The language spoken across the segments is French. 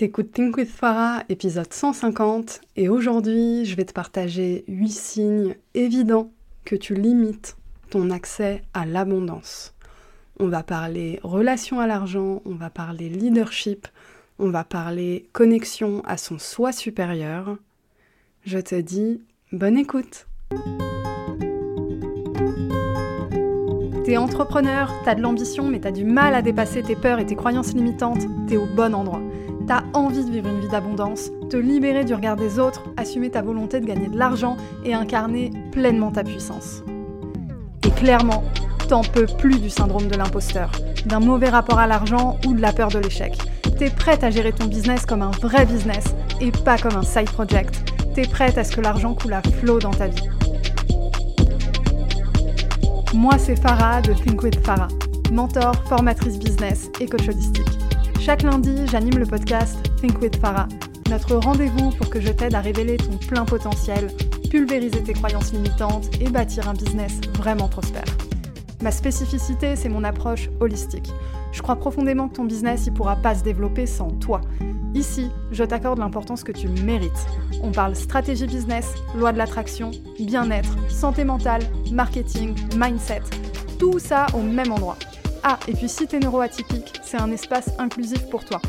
T'écoutes Think with Farah, épisode 150, et aujourd'hui je vais te partager 8 signes évidents que tu limites ton accès à l'abondance. On va parler relation à l'argent, on va parler leadership, on va parler connexion à son soi supérieur. Je te dis bonne écoute. T'es entrepreneur, t'as de l'ambition, mais t'as du mal à dépasser tes peurs et tes croyances limitantes, t'es au bon endroit. T'as envie de vivre une vie d'abondance, te libérer du regard des autres, assumer ta volonté de gagner de l'argent et incarner pleinement ta puissance. Et clairement, t'en peux plus du syndrome de l'imposteur, d'un mauvais rapport à l'argent ou de la peur de l'échec. T'es prête à gérer ton business comme un vrai business et pas comme un side project. T'es prête à ce que l'argent coule à flot dans ta vie. Moi, c'est Farah de Think with Farah, mentor, formatrice business et coach holistique. Chaque lundi, j'anime le podcast Think with Farah, notre rendez-vous pour que je t'aide à révéler ton plein potentiel, pulvériser tes croyances limitantes et bâtir un business vraiment prospère. Ma spécificité, c'est mon approche holistique. Je crois profondément que ton business ne pourra pas se développer sans toi. Ici, je t'accorde l'importance que tu mérites. On parle stratégie business, loi de l'attraction, bien-être, santé mentale, marketing, mindset. Tout ça au même endroit. Ah, et puis si t'es neuroatypique, c'est un espace inclusif pour toi.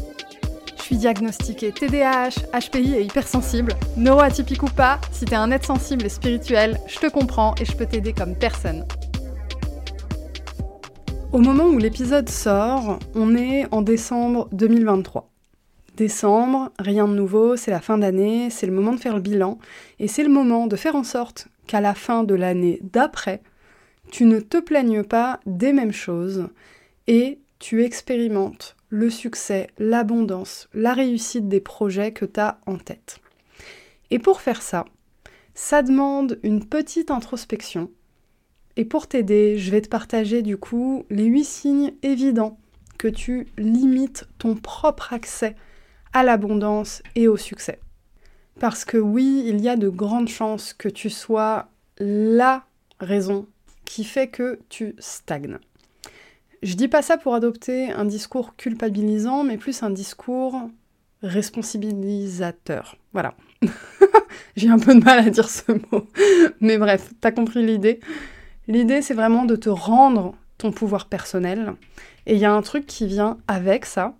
Je suis diagnostiquée TDAH, HPI et hypersensible. Neuroatypique ou pas, si t'es un être sensible et spirituel, je te comprends et je peux t'aider comme personne. Au moment où l'épisode sort, on est en décembre 2023. Décembre, rien de nouveau, c'est la fin d'année, c'est le moment de faire le bilan, et c'est le moment de faire en sorte qu'à la fin de l'année d'après, tu ne te plaignes pas des mêmes choses et tu expérimentes le succès, l'abondance, la réussite des projets que tu as en tête. Et pour faire ça, ça demande une petite introspection. Et pour t'aider, je vais te partager du coup les huit signes évidents que tu limites ton propre accès à l'abondance et au succès. Parce que oui, il y a de grandes chances que tu sois la raison qui fait que tu stagnes. Je dis pas ça pour adopter un discours culpabilisant, mais plus un discours responsabilisateur. Voilà. J'ai un peu de mal à dire ce mot. Mais bref, t'as compris l'idée. L'idée, c'est vraiment de te rendre ton pouvoir personnel. Et il y a un truc qui vient avec ça.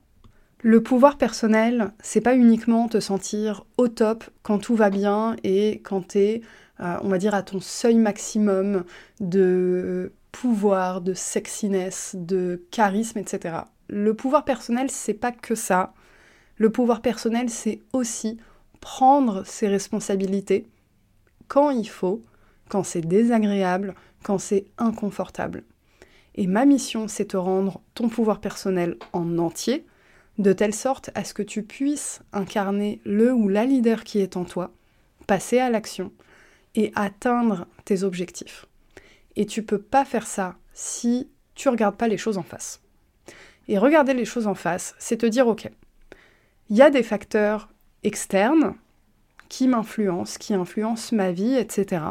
Le pouvoir personnel, c'est pas uniquement te sentir au top quand tout va bien et quand t'es on va dire, à ton seuil maximum de pouvoir, de sexiness, de charisme, etc. Le pouvoir personnel, c'est pas que ça. Le pouvoir personnel, c'est aussi prendre ses responsabilités quand il faut, quand c'est désagréable, quand c'est inconfortable. Et ma mission, c'est te rendre ton pouvoir personnel en entier, de telle sorte à ce que tu puisses incarner le ou la leader qui est en toi, passer à l'action, et atteindre tes objectifs. Et tu peux pas faire ça si tu regardes pas les choses en face. Et regarder les choses en face, c'est te dire ok, il y a des facteurs externes qui m'influencent, qui influencent ma vie, etc.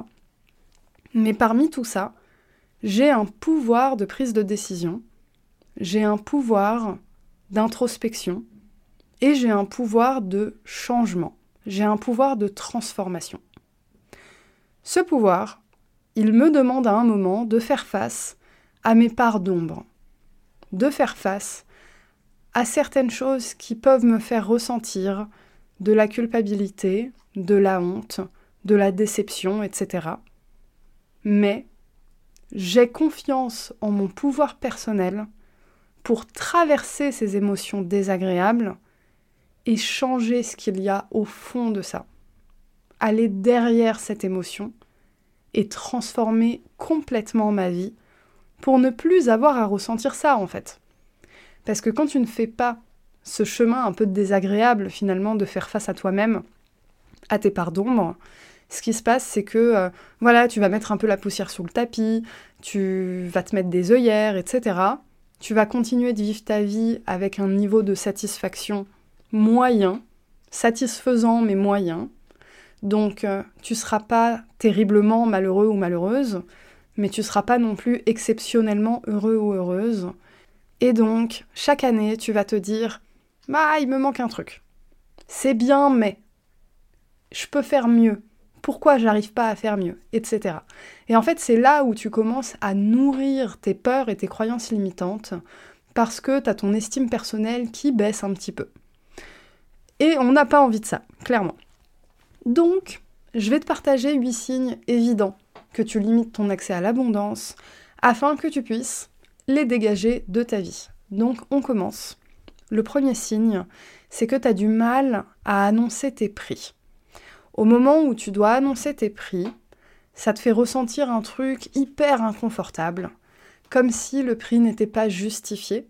Mais parmi tout ça, j'ai un pouvoir de prise de décision, j'ai un pouvoir d'introspection et j'ai un pouvoir de changement, j'ai un pouvoir de transformation. Ce pouvoir, il me demande à un moment de faire face à mes parts d'ombre, de faire face à certaines choses qui peuvent me faire ressentir de la culpabilité, de la honte, de la déception, etc. Mais j'ai confiance en mon pouvoir personnel pour traverser ces émotions désagréables et changer ce qu'il y a au fond de ça aller derrière cette émotion et transformer complètement ma vie pour ne plus avoir à ressentir ça en fait. Parce que quand tu ne fais pas ce chemin un peu désagréable finalement de faire face à toi-même, à tes parts d'ombre, ce qui se passe c'est que euh, voilà, tu vas mettre un peu la poussière sous le tapis, tu vas te mettre des œillères, etc. Tu vas continuer de vivre ta vie avec un niveau de satisfaction moyen, satisfaisant mais moyen, donc euh, tu ne seras pas terriblement malheureux ou malheureuse, mais tu ne seras pas non plus exceptionnellement heureux ou heureuse. Et donc, chaque année, tu vas te dire Bah, il me manque un truc. c'est bien, mais je peux faire mieux. Pourquoi j'arrive pas à faire mieux Etc. Et en fait, c'est là où tu commences à nourrir tes peurs et tes croyances limitantes parce que tu as ton estime personnelle qui baisse un petit peu. Et on n'a pas envie de ça, clairement. Donc, je vais te partager huit signes évidents que tu limites ton accès à l'abondance afin que tu puisses les dégager de ta vie. Donc, on commence. Le premier signe, c'est que tu as du mal à annoncer tes prix. Au moment où tu dois annoncer tes prix, ça te fait ressentir un truc hyper inconfortable, comme si le prix n'était pas justifié,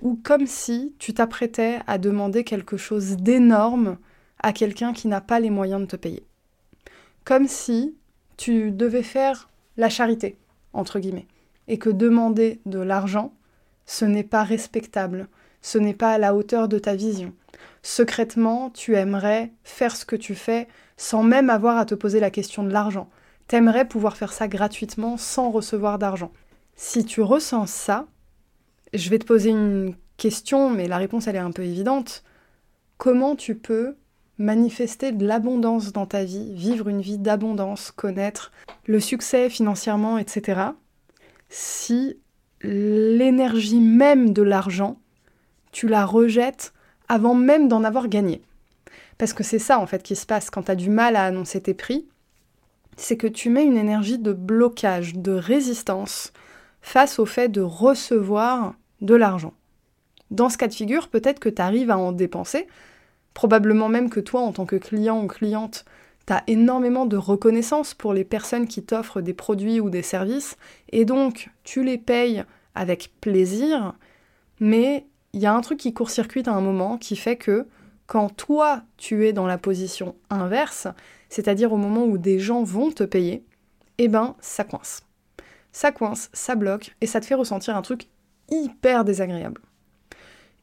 ou comme si tu t'apprêtais à demander quelque chose d'énorme à quelqu'un qui n'a pas les moyens de te payer. Comme si tu devais faire la charité, entre guillemets, et que demander de l'argent, ce n'est pas respectable, ce n'est pas à la hauteur de ta vision. Secrètement, tu aimerais faire ce que tu fais sans même avoir à te poser la question de l'argent. T'aimerais pouvoir faire ça gratuitement sans recevoir d'argent. Si tu ressens ça, je vais te poser une question, mais la réponse elle est un peu évidente. Comment tu peux manifester de l'abondance dans ta vie, vivre une vie d'abondance, connaître le succès financièrement, etc., si l'énergie même de l'argent, tu la rejettes avant même d'en avoir gagné. Parce que c'est ça en fait qui se passe quand tu as du mal à annoncer tes prix, c'est que tu mets une énergie de blocage, de résistance face au fait de recevoir de l'argent. Dans ce cas de figure, peut-être que tu arrives à en dépenser, probablement même que toi, en tant que client ou cliente, tu as énormément de reconnaissance pour les personnes qui t'offrent des produits ou des services, et donc tu les payes avec plaisir, mais il y a un truc qui court-circuite à un moment qui fait que quand toi, tu es dans la position inverse, c'est-à-dire au moment où des gens vont te payer, eh ben, ça coince. Ça coince, ça bloque, et ça te fait ressentir un truc hyper désagréable.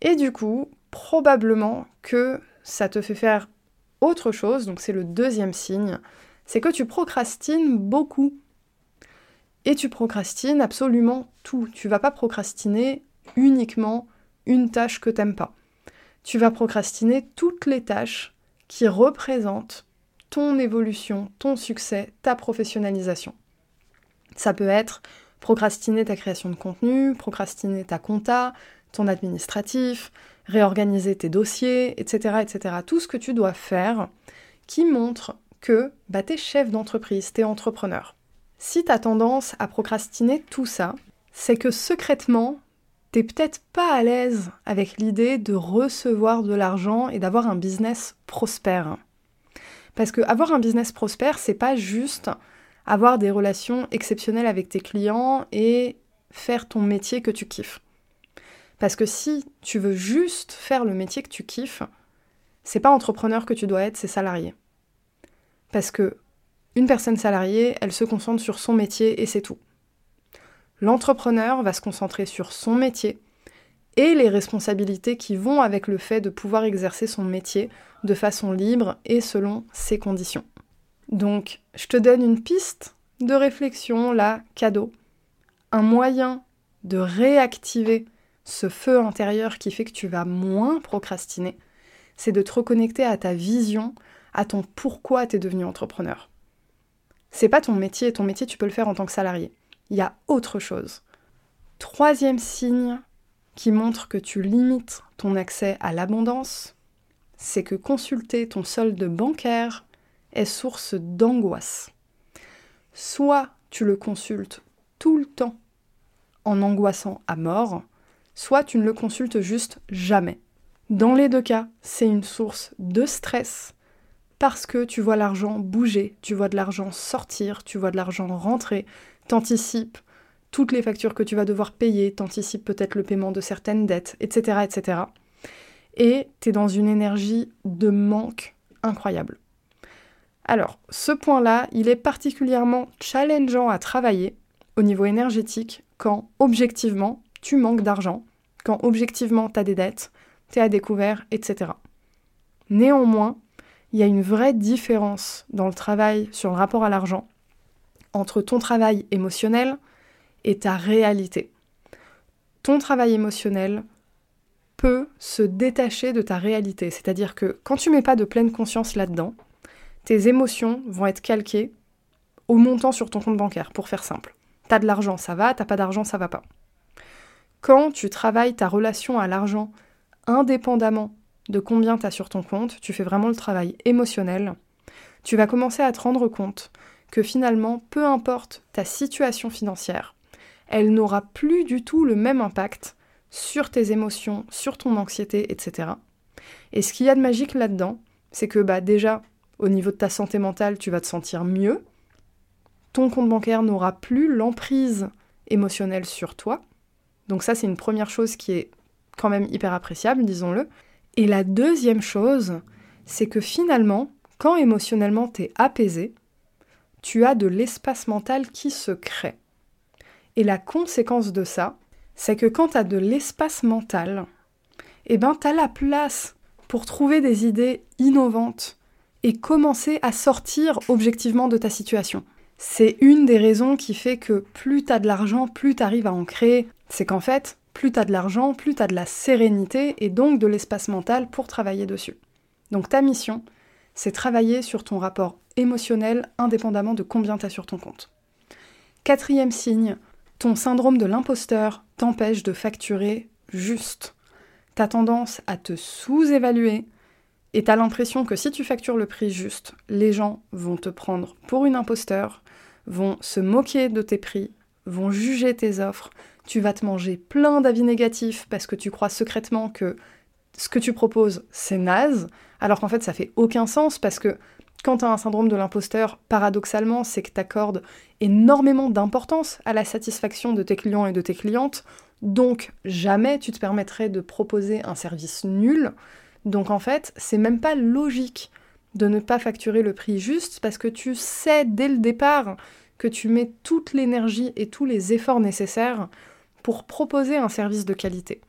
Et du coup, probablement que ça te fait faire autre chose, donc c'est le deuxième signe, c'est que tu procrastines beaucoup. Et tu procrastines absolument tout. Tu vas pas procrastiner uniquement une tâche que t'aimes pas. Tu vas procrastiner toutes les tâches qui représentent ton évolution, ton succès, ta professionnalisation. Ça peut être procrastiner ta création de contenu, procrastiner ta compta, ton administratif, réorganiser tes dossiers, etc., etc. Tout ce que tu dois faire qui montre que bah, tu es chef d'entreprise, tu es entrepreneur. Si tu as tendance à procrastiner tout ça, c'est que secrètement, t'es peut-être pas à l'aise avec l'idée de recevoir de l'argent et d'avoir un business prospère. Parce que avoir un business prospère, c'est pas juste avoir des relations exceptionnelles avec tes clients et faire ton métier que tu kiffes. Parce que si tu veux juste faire le métier que tu kiffes, c'est pas entrepreneur que tu dois être, c'est salarié. Parce que une personne salariée, elle se concentre sur son métier et c'est tout. L'entrepreneur va se concentrer sur son métier et les responsabilités qui vont avec le fait de pouvoir exercer son métier de façon libre et selon ses conditions. Donc, je te donne une piste de réflexion, là, cadeau. Un moyen de réactiver ce feu intérieur qui fait que tu vas moins procrastiner, c'est de te reconnecter à ta vision, à ton pourquoi tu es devenu entrepreneur. C'est pas ton métier, ton métier tu peux le faire en tant que salarié. Il y a autre chose. Troisième signe qui montre que tu limites ton accès à l'abondance, c'est que consulter ton solde bancaire est source d'angoisse. Soit tu le consultes tout le temps en angoissant à mort, soit tu ne le consultes juste jamais. Dans les deux cas, c'est une source de stress parce que tu vois l'argent bouger, tu vois de l'argent sortir, tu vois de l'argent rentrer, t'anticipes toutes les factures que tu vas devoir payer, t'anticipes peut-être le paiement de certaines dettes, etc. etc. Et tu es dans une énergie de manque incroyable. Alors, ce point-là, il est particulièrement challengeant à travailler au niveau énergétique quand objectivement tu manques d'argent, quand objectivement tu as des dettes, tu es à découvert, etc. Néanmoins, il y a une vraie différence dans le travail sur le rapport à l'argent entre ton travail émotionnel et ta réalité. Ton travail émotionnel, peut se détacher de ta réalité. C'est-à-dire que quand tu mets pas de pleine conscience là-dedans, tes émotions vont être calquées au montant sur ton compte bancaire, pour faire simple. T'as de l'argent, ça va, t'as pas d'argent, ça va pas. Quand tu travailles ta relation à l'argent indépendamment de combien tu as sur ton compte, tu fais vraiment le travail émotionnel, tu vas commencer à te rendre compte que finalement, peu importe ta situation financière, elle n'aura plus du tout le même impact sur tes émotions, sur ton anxiété, etc. Et ce qu'il y a de magique là-dedans, c'est que bah déjà, au niveau de ta santé mentale, tu vas te sentir mieux. Ton compte bancaire n'aura plus l'emprise émotionnelle sur toi. Donc ça, c'est une première chose qui est quand même hyper appréciable, disons-le. Et la deuxième chose, c'est que finalement, quand émotionnellement tu es apaisé, tu as de l'espace mental qui se crée. Et la conséquence de ça, c'est que quand tu as de l'espace mental, eh ben tu as la place pour trouver des idées innovantes et commencer à sortir objectivement de ta situation. C'est une des raisons qui fait que plus tu as de l'argent, plus tu arrives à en créer. C'est qu'en fait, plus tu as de l'argent, plus tu as de la sérénité et donc de l'espace mental pour travailler dessus. Donc ta mission, c'est travailler sur ton rapport émotionnel indépendamment de combien tu as sur ton compte. Quatrième signe, ton syndrome de l'imposteur t'empêche de facturer juste. T'as tendance à te sous-évaluer et t'as l'impression que si tu factures le prix juste, les gens vont te prendre pour une imposteur, vont se moquer de tes prix, vont juger tes offres, tu vas te manger plein d'avis négatifs parce que tu crois secrètement que ce que tu proposes, c'est naze, alors qu'en fait ça fait aucun sens parce que quand tu as un syndrome de l'imposteur, paradoxalement, c'est que tu accordes énormément d'importance à la satisfaction de tes clients et de tes clientes, donc jamais tu te permettrais de proposer un service nul. Donc en fait, c'est même pas logique de ne pas facturer le prix juste parce que tu sais dès le départ que tu mets toute l'énergie et tous les efforts nécessaires pour proposer un service de qualité.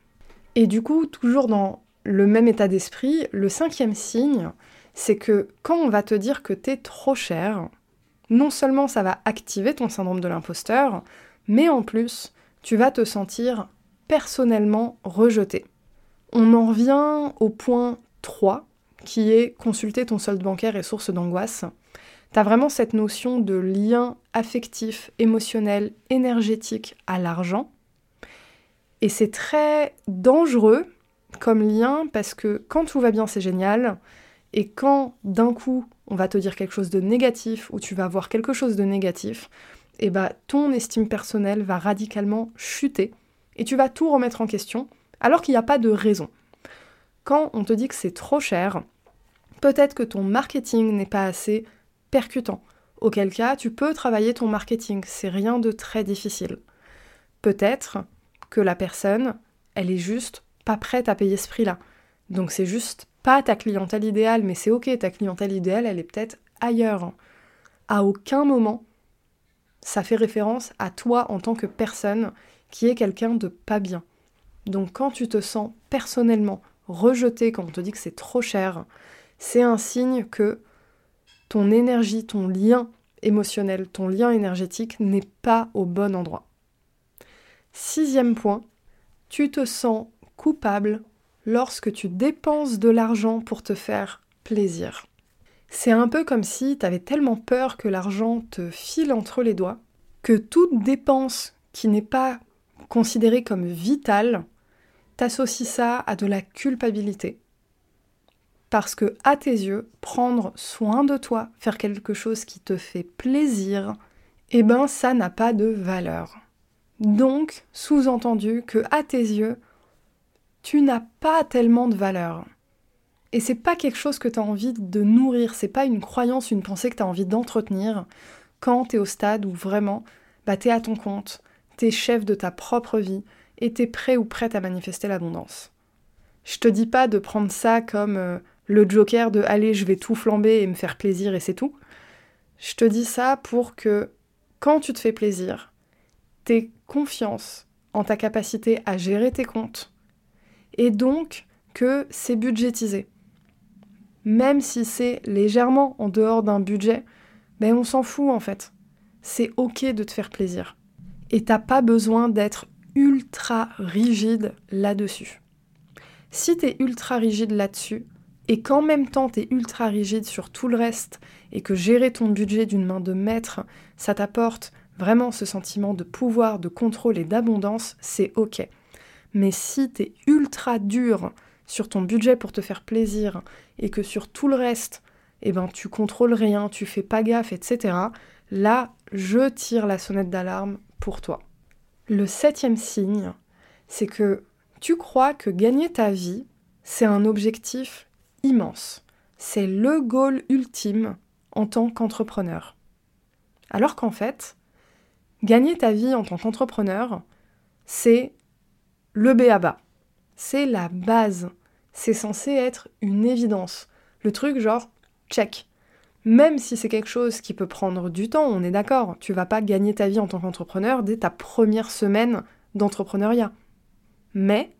Et du coup, toujours dans le même état d'esprit, le cinquième signe, c'est que quand on va te dire que t'es trop cher, non seulement ça va activer ton syndrome de l'imposteur, mais en plus, tu vas te sentir personnellement rejeté. On en revient au point 3, qui est consulter ton solde bancaire et source d'angoisse. T'as vraiment cette notion de lien affectif, émotionnel, énergétique à l'argent. Et c'est très dangereux comme lien parce que quand tout va bien, c'est génial. Et quand d'un coup on va te dire quelque chose de négatif ou tu vas voir quelque chose de négatif, et eh bah ton estime personnelle va radicalement chuter et tu vas tout remettre en question alors qu'il n'y a pas de raison. Quand on te dit que c'est trop cher, peut-être que ton marketing n'est pas assez percutant. Auquel cas, tu peux travailler ton marketing, c'est rien de très difficile. Peut-être que la personne, elle est juste pas prête à payer ce prix-là. Donc c'est juste pas ta clientèle idéale, mais c'est ok, ta clientèle idéale, elle est peut-être ailleurs. À aucun moment, ça fait référence à toi en tant que personne qui est quelqu'un de pas bien. Donc quand tu te sens personnellement rejeté, quand on te dit que c'est trop cher, c'est un signe que ton énergie, ton lien émotionnel, ton lien énergétique n'est pas au bon endroit. Sixième point, tu te sens coupable lorsque tu dépenses de l'argent pour te faire plaisir. C'est un peu comme si tu avais tellement peur que l'argent te file entre les doigts que toute dépense qui n'est pas considérée comme vitale, t'associe ça à de la culpabilité. Parce que, à tes yeux, prendre soin de toi, faire quelque chose qui te fait plaisir, eh ben ça n'a pas de valeur. Donc, sous-entendu que, à tes yeux, tu n'as pas tellement de valeur. Et c'est pas quelque chose que tu as envie de nourrir, c'est pas une croyance, une pensée que tu envie d'entretenir quand tu au stade où vraiment bah, tu à ton compte, tu es chef de ta propre vie et tu prêt ou prête à manifester l'abondance. Je te dis pas de prendre ça comme euh, le joker de allez, je vais tout flamber et me faire plaisir et c'est tout. Je te dis ça pour que quand tu te fais plaisir, t'aies confiance en ta capacité à gérer tes comptes, et donc que c'est budgétisé. Même si c'est légèrement en dehors d'un budget, ben on s'en fout en fait. C'est ok de te faire plaisir. Et t'as pas besoin d'être ultra rigide là-dessus. Si tu es ultra rigide là-dessus, et qu'en même temps tu es ultra rigide sur tout le reste, et que gérer ton budget d'une main de maître, ça t'apporte vraiment ce sentiment de pouvoir, de contrôle et d'abondance, c'est ok. Mais si tu es ultra dur sur ton budget pour te faire plaisir, et que sur tout le reste, eh ben tu contrôles rien, tu fais pas gaffe, etc., là, je tire la sonnette d'alarme pour toi. Le septième signe, c'est que tu crois que gagner ta vie, c'est un objectif immense. C'est le goal ultime en tant qu'entrepreneur. Alors qu'en fait, gagner ta vie en tant qu'entrepreneur, c'est le B à bas. C'est la base. C'est censé être une évidence. Le truc genre, check. Même si c'est quelque chose qui peut prendre du temps, on est d'accord, tu vas pas gagner ta vie en tant qu'entrepreneur dès ta première semaine d'entrepreneuriat. Mais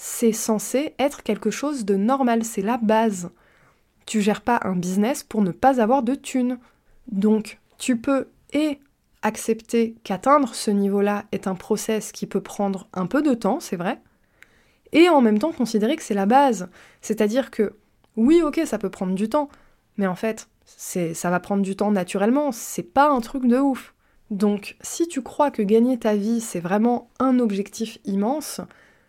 c'est censé être quelque chose de normal, c'est la base. Tu gères pas un business pour ne pas avoir de thunes. Donc, tu peux et accepter qu'atteindre ce niveau-là est un process qui peut prendre un peu de temps, c'est vrai, et en même temps considérer que c'est la base. C'est-à-dire que, oui, ok, ça peut prendre du temps, mais en fait, ça va prendre du temps naturellement, c'est pas un truc de ouf. Donc, si tu crois que gagner ta vie, c'est vraiment un objectif immense,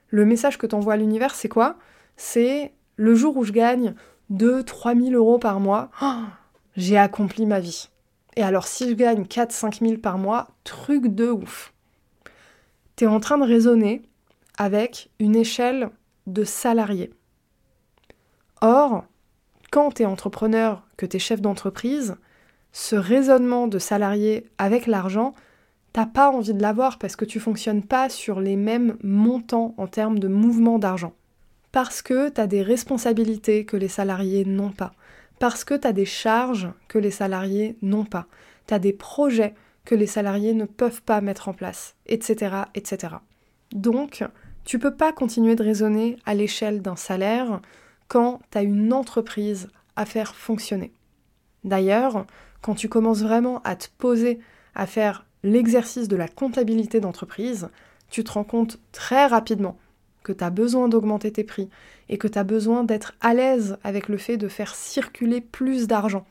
le message que t'envoie l'univers, c'est quoi? C'est le jour où je gagne 2-3 000 euros par mois, j'ai accompli ma vie. Et alors, si je gagne 4-5 000 par mois, truc de ouf. T'es en train de raisonner avec une échelle de salariés. Or, quand tu es entrepreneur, que tu es chef d'entreprise, ce raisonnement de salarié avec l'argent, t'as pas envie de l'avoir parce que tu fonctionnes pas sur les mêmes montants en termes de mouvement d'argent. Parce que tu as des responsabilités que les salariés n'ont pas. Parce que tu as des charges que les salariés n'ont pas. Tu as des projets que les salariés ne peuvent pas mettre en place, etc. etc. Donc, tu peux pas continuer de raisonner à l'échelle d'un salaire quand tu as une entreprise à faire fonctionner. D'ailleurs, quand tu commences vraiment à te poser à faire l'exercice de la comptabilité d'entreprise, tu te rends compte très rapidement que tu as besoin d'augmenter tes prix et que tu as besoin d'être à l'aise avec le fait de faire circuler plus d'argent.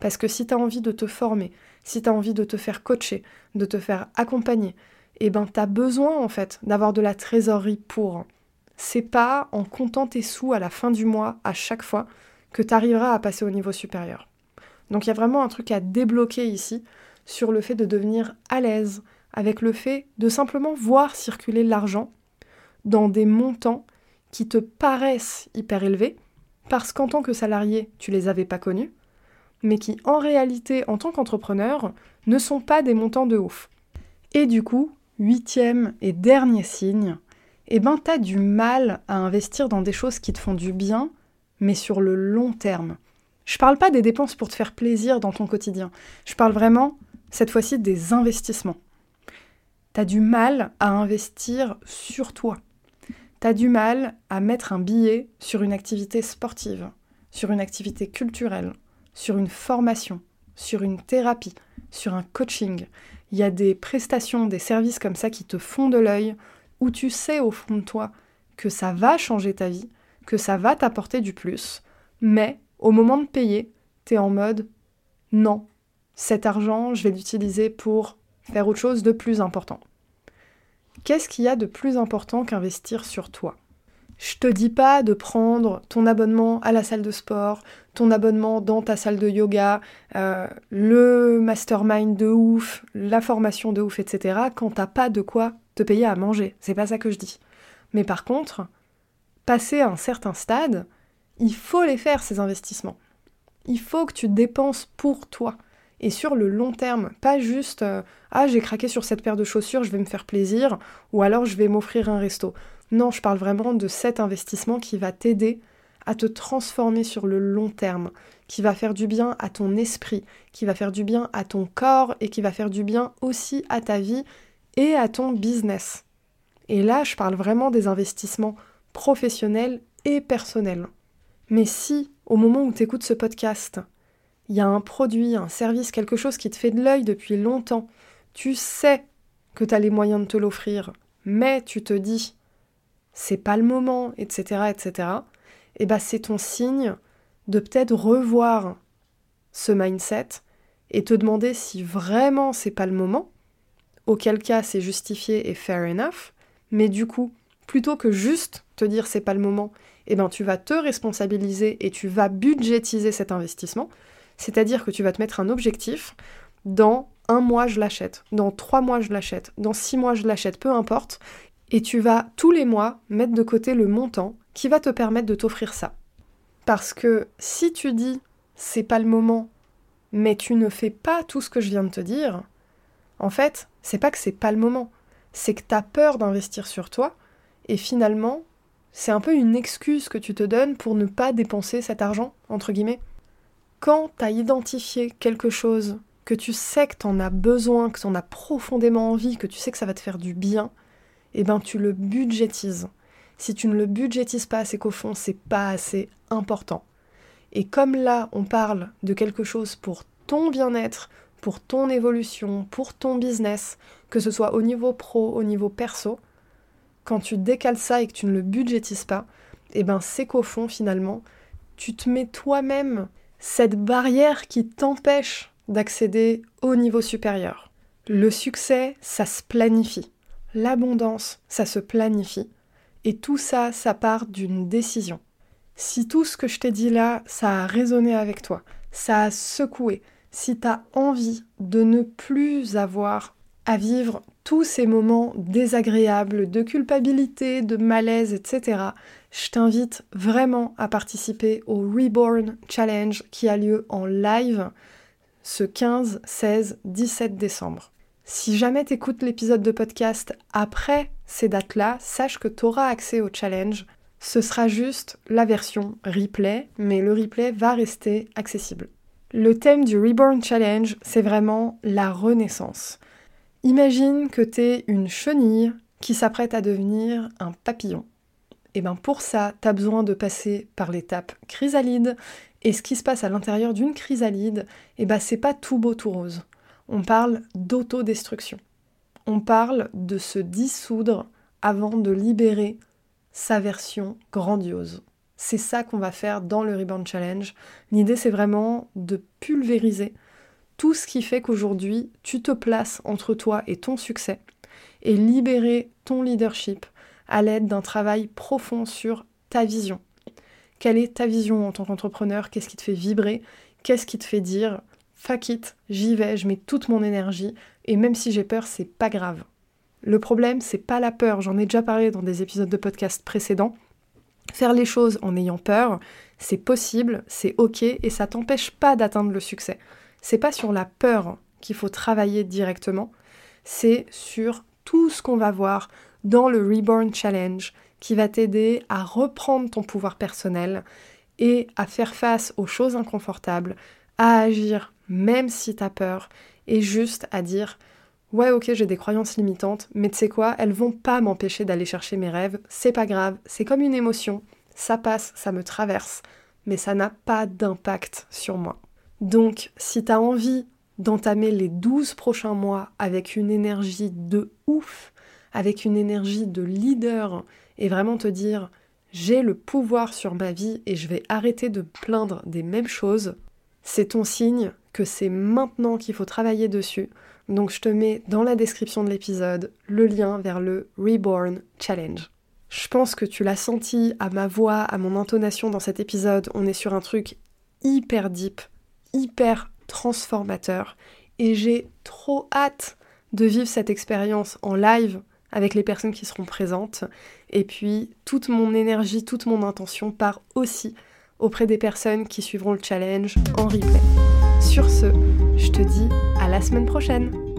Parce que si tu as envie de te former, si tu as envie de te faire coacher, de te faire accompagner, eh ben tu as besoin en fait d'avoir de la trésorerie pour c'est pas en comptant tes sous à la fin du mois, à chaque fois, que tu arriveras à passer au niveau supérieur. Donc il y a vraiment un truc à débloquer ici sur le fait de devenir à l'aise avec le fait de simplement voir circuler l'argent dans des montants qui te paraissent hyper élevés, parce qu'en tant que salarié, tu les avais pas connus, mais qui en réalité, en tant qu'entrepreneur, ne sont pas des montants de ouf. Et du coup, huitième et dernier signe, eh ben t'as du mal à investir dans des choses qui te font du bien, mais sur le long terme. Je parle pas des dépenses pour te faire plaisir dans ton quotidien. Je parle vraiment, cette fois-ci, des investissements. T'as du mal à investir sur toi. T'as du mal à mettre un billet sur une activité sportive, sur une activité culturelle, sur une formation, sur une thérapie, sur un coaching. Il y a des prestations, des services comme ça qui te font de l'œil, où tu sais au fond de toi que ça va changer ta vie, que ça va t'apporter du plus, mais au moment de payer, tu es en mode non, cet argent, je vais l'utiliser pour faire autre chose de plus important. Qu'est-ce qu'il y a de plus important qu'investir sur toi? Je te dis pas de prendre ton abonnement à la salle de sport, ton abonnement dans ta salle de yoga, euh, le mastermind de ouf, la formation de ouf, etc. quand t'as pas de quoi te payer à manger. C'est pas ça que je dis. Mais par contre, passer à un certain stade, il faut les faire, ces investissements. Il faut que tu dépenses pour toi. Et sur le long terme, pas juste euh, Ah, j'ai craqué sur cette paire de chaussures, je vais me faire plaisir, ou alors je vais m'offrir un resto. Non, je parle vraiment de cet investissement qui va t'aider à te transformer sur le long terme, qui va faire du bien à ton esprit, qui va faire du bien à ton corps et qui va faire du bien aussi à ta vie et à ton business. Et là, je parle vraiment des investissements professionnels et personnels. Mais si, au moment où tu écoutes ce podcast, il y a un produit, un service, quelque chose qui te fait de l'œil depuis longtemps, tu sais que tu as les moyens de te l'offrir, mais tu te dis c'est pas le moment, etc., etc., et bah c'est ton signe de peut-être revoir ce mindset et te demander si vraiment c'est pas le moment, auquel cas c'est justifié et fair enough, mais du coup, plutôt que juste te dire c'est pas le moment, eh ben tu vas te responsabiliser et tu vas budgétiser cet investissement, c'est-à-dire que tu vas te mettre un objectif dans un mois je l'achète, dans trois mois je l'achète, dans six mois je l'achète, peu importe, et tu vas tous les mois mettre de côté le montant qui va te permettre de t'offrir ça. Parce que si tu dis c'est pas le moment, mais tu ne fais pas tout ce que je viens de te dire, en fait, c'est pas que c'est pas le moment, c'est que tu as peur d'investir sur toi, et finalement, c'est un peu une excuse que tu te donnes pour ne pas dépenser cet argent, entre guillemets. Quand tu as identifié quelque chose, que tu sais que tu en as besoin, que tu en as profondément envie, que tu sais que ça va te faire du bien, eh ben tu le budgétises. Si tu ne le budgétises pas, c'est qu'au fond, c'est pas assez important. Et comme là, on parle de quelque chose pour ton bien-être, pour ton évolution, pour ton business, que ce soit au niveau pro, au niveau perso, quand tu décales ça et que tu ne le budgétises pas, eh ben c'est qu'au fond finalement, tu te mets toi-même cette barrière qui t'empêche d'accéder au niveau supérieur. Le succès, ça se planifie. L'abondance, ça se planifie. Et tout ça, ça part d'une décision. Si tout ce que je t'ai dit là, ça a résonné avec toi, ça a secoué, si tu as envie de ne plus avoir à vivre tous ces moments désagréables de culpabilité, de malaise, etc., je t'invite vraiment à participer au Reborn Challenge qui a lieu en live ce 15, 16, 17 décembre. Si jamais tu écoutes l'épisode de podcast après ces dates-là, sache que tu auras accès au challenge. Ce sera juste la version replay, mais le replay va rester accessible. Le thème du Reborn Challenge, c'est vraiment la renaissance. Imagine que tu es une chenille qui s'apprête à devenir un papillon. Et eh bien pour ça, tu as besoin de passer par l'étape chrysalide. Et ce qui se passe à l'intérieur d'une chrysalide, et eh ben c'est pas tout beau tout rose. On parle d'autodestruction. On parle de se dissoudre avant de libérer sa version grandiose. C'est ça qu'on va faire dans le Reborn Challenge. L'idée c'est vraiment de pulvériser tout ce qui fait qu'aujourd'hui, tu te places entre toi et ton succès et libérer ton leadership à l'aide d'un travail profond sur ta vision. Quelle est ta vision en tant qu'entrepreneur? Qu'est-ce qui te fait vibrer? Qu'est-ce qui te fait dire fuck it, j'y vais, je mets toute mon énergie et même si j'ai peur, c'est pas grave. Le problème, c'est pas la peur, j'en ai déjà parlé dans des épisodes de podcast précédents. Faire les choses en ayant peur, c'est possible, c'est ok et ça t'empêche pas d'atteindre le succès c'est pas sur la peur qu'il faut travailler directement, c'est sur tout ce qu'on va voir dans le Reborn Challenge qui va t'aider à reprendre ton pouvoir personnel et à faire face aux choses inconfortables, à agir même si t'as peur et juste à dire ouais ok j'ai des croyances limitantes mais tu sais quoi elles vont pas m'empêcher d'aller chercher mes rêves, c'est pas grave, c'est comme une émotion, ça passe, ça me traverse, mais ça n'a pas d'impact sur moi. Donc, si tu as envie d'entamer les 12 prochains mois avec une énergie de ouf, avec une énergie de leader, et vraiment te dire j'ai le pouvoir sur ma vie et je vais arrêter de plaindre des mêmes choses, c'est ton signe que c'est maintenant qu'il faut travailler dessus. Donc je te mets dans la description de l'épisode le lien vers le Reborn Challenge. Je pense que tu l'as senti à ma voix, à mon intonation dans cet épisode, on est sur un truc hyper deep, hyper transformateur et j'ai trop hâte de vivre cette expérience en live avec les personnes qui seront présentes et puis toute mon énergie, toute mon intention part aussi auprès des personnes qui suivront le challenge en replay. Sur ce, je te dis à la semaine prochaine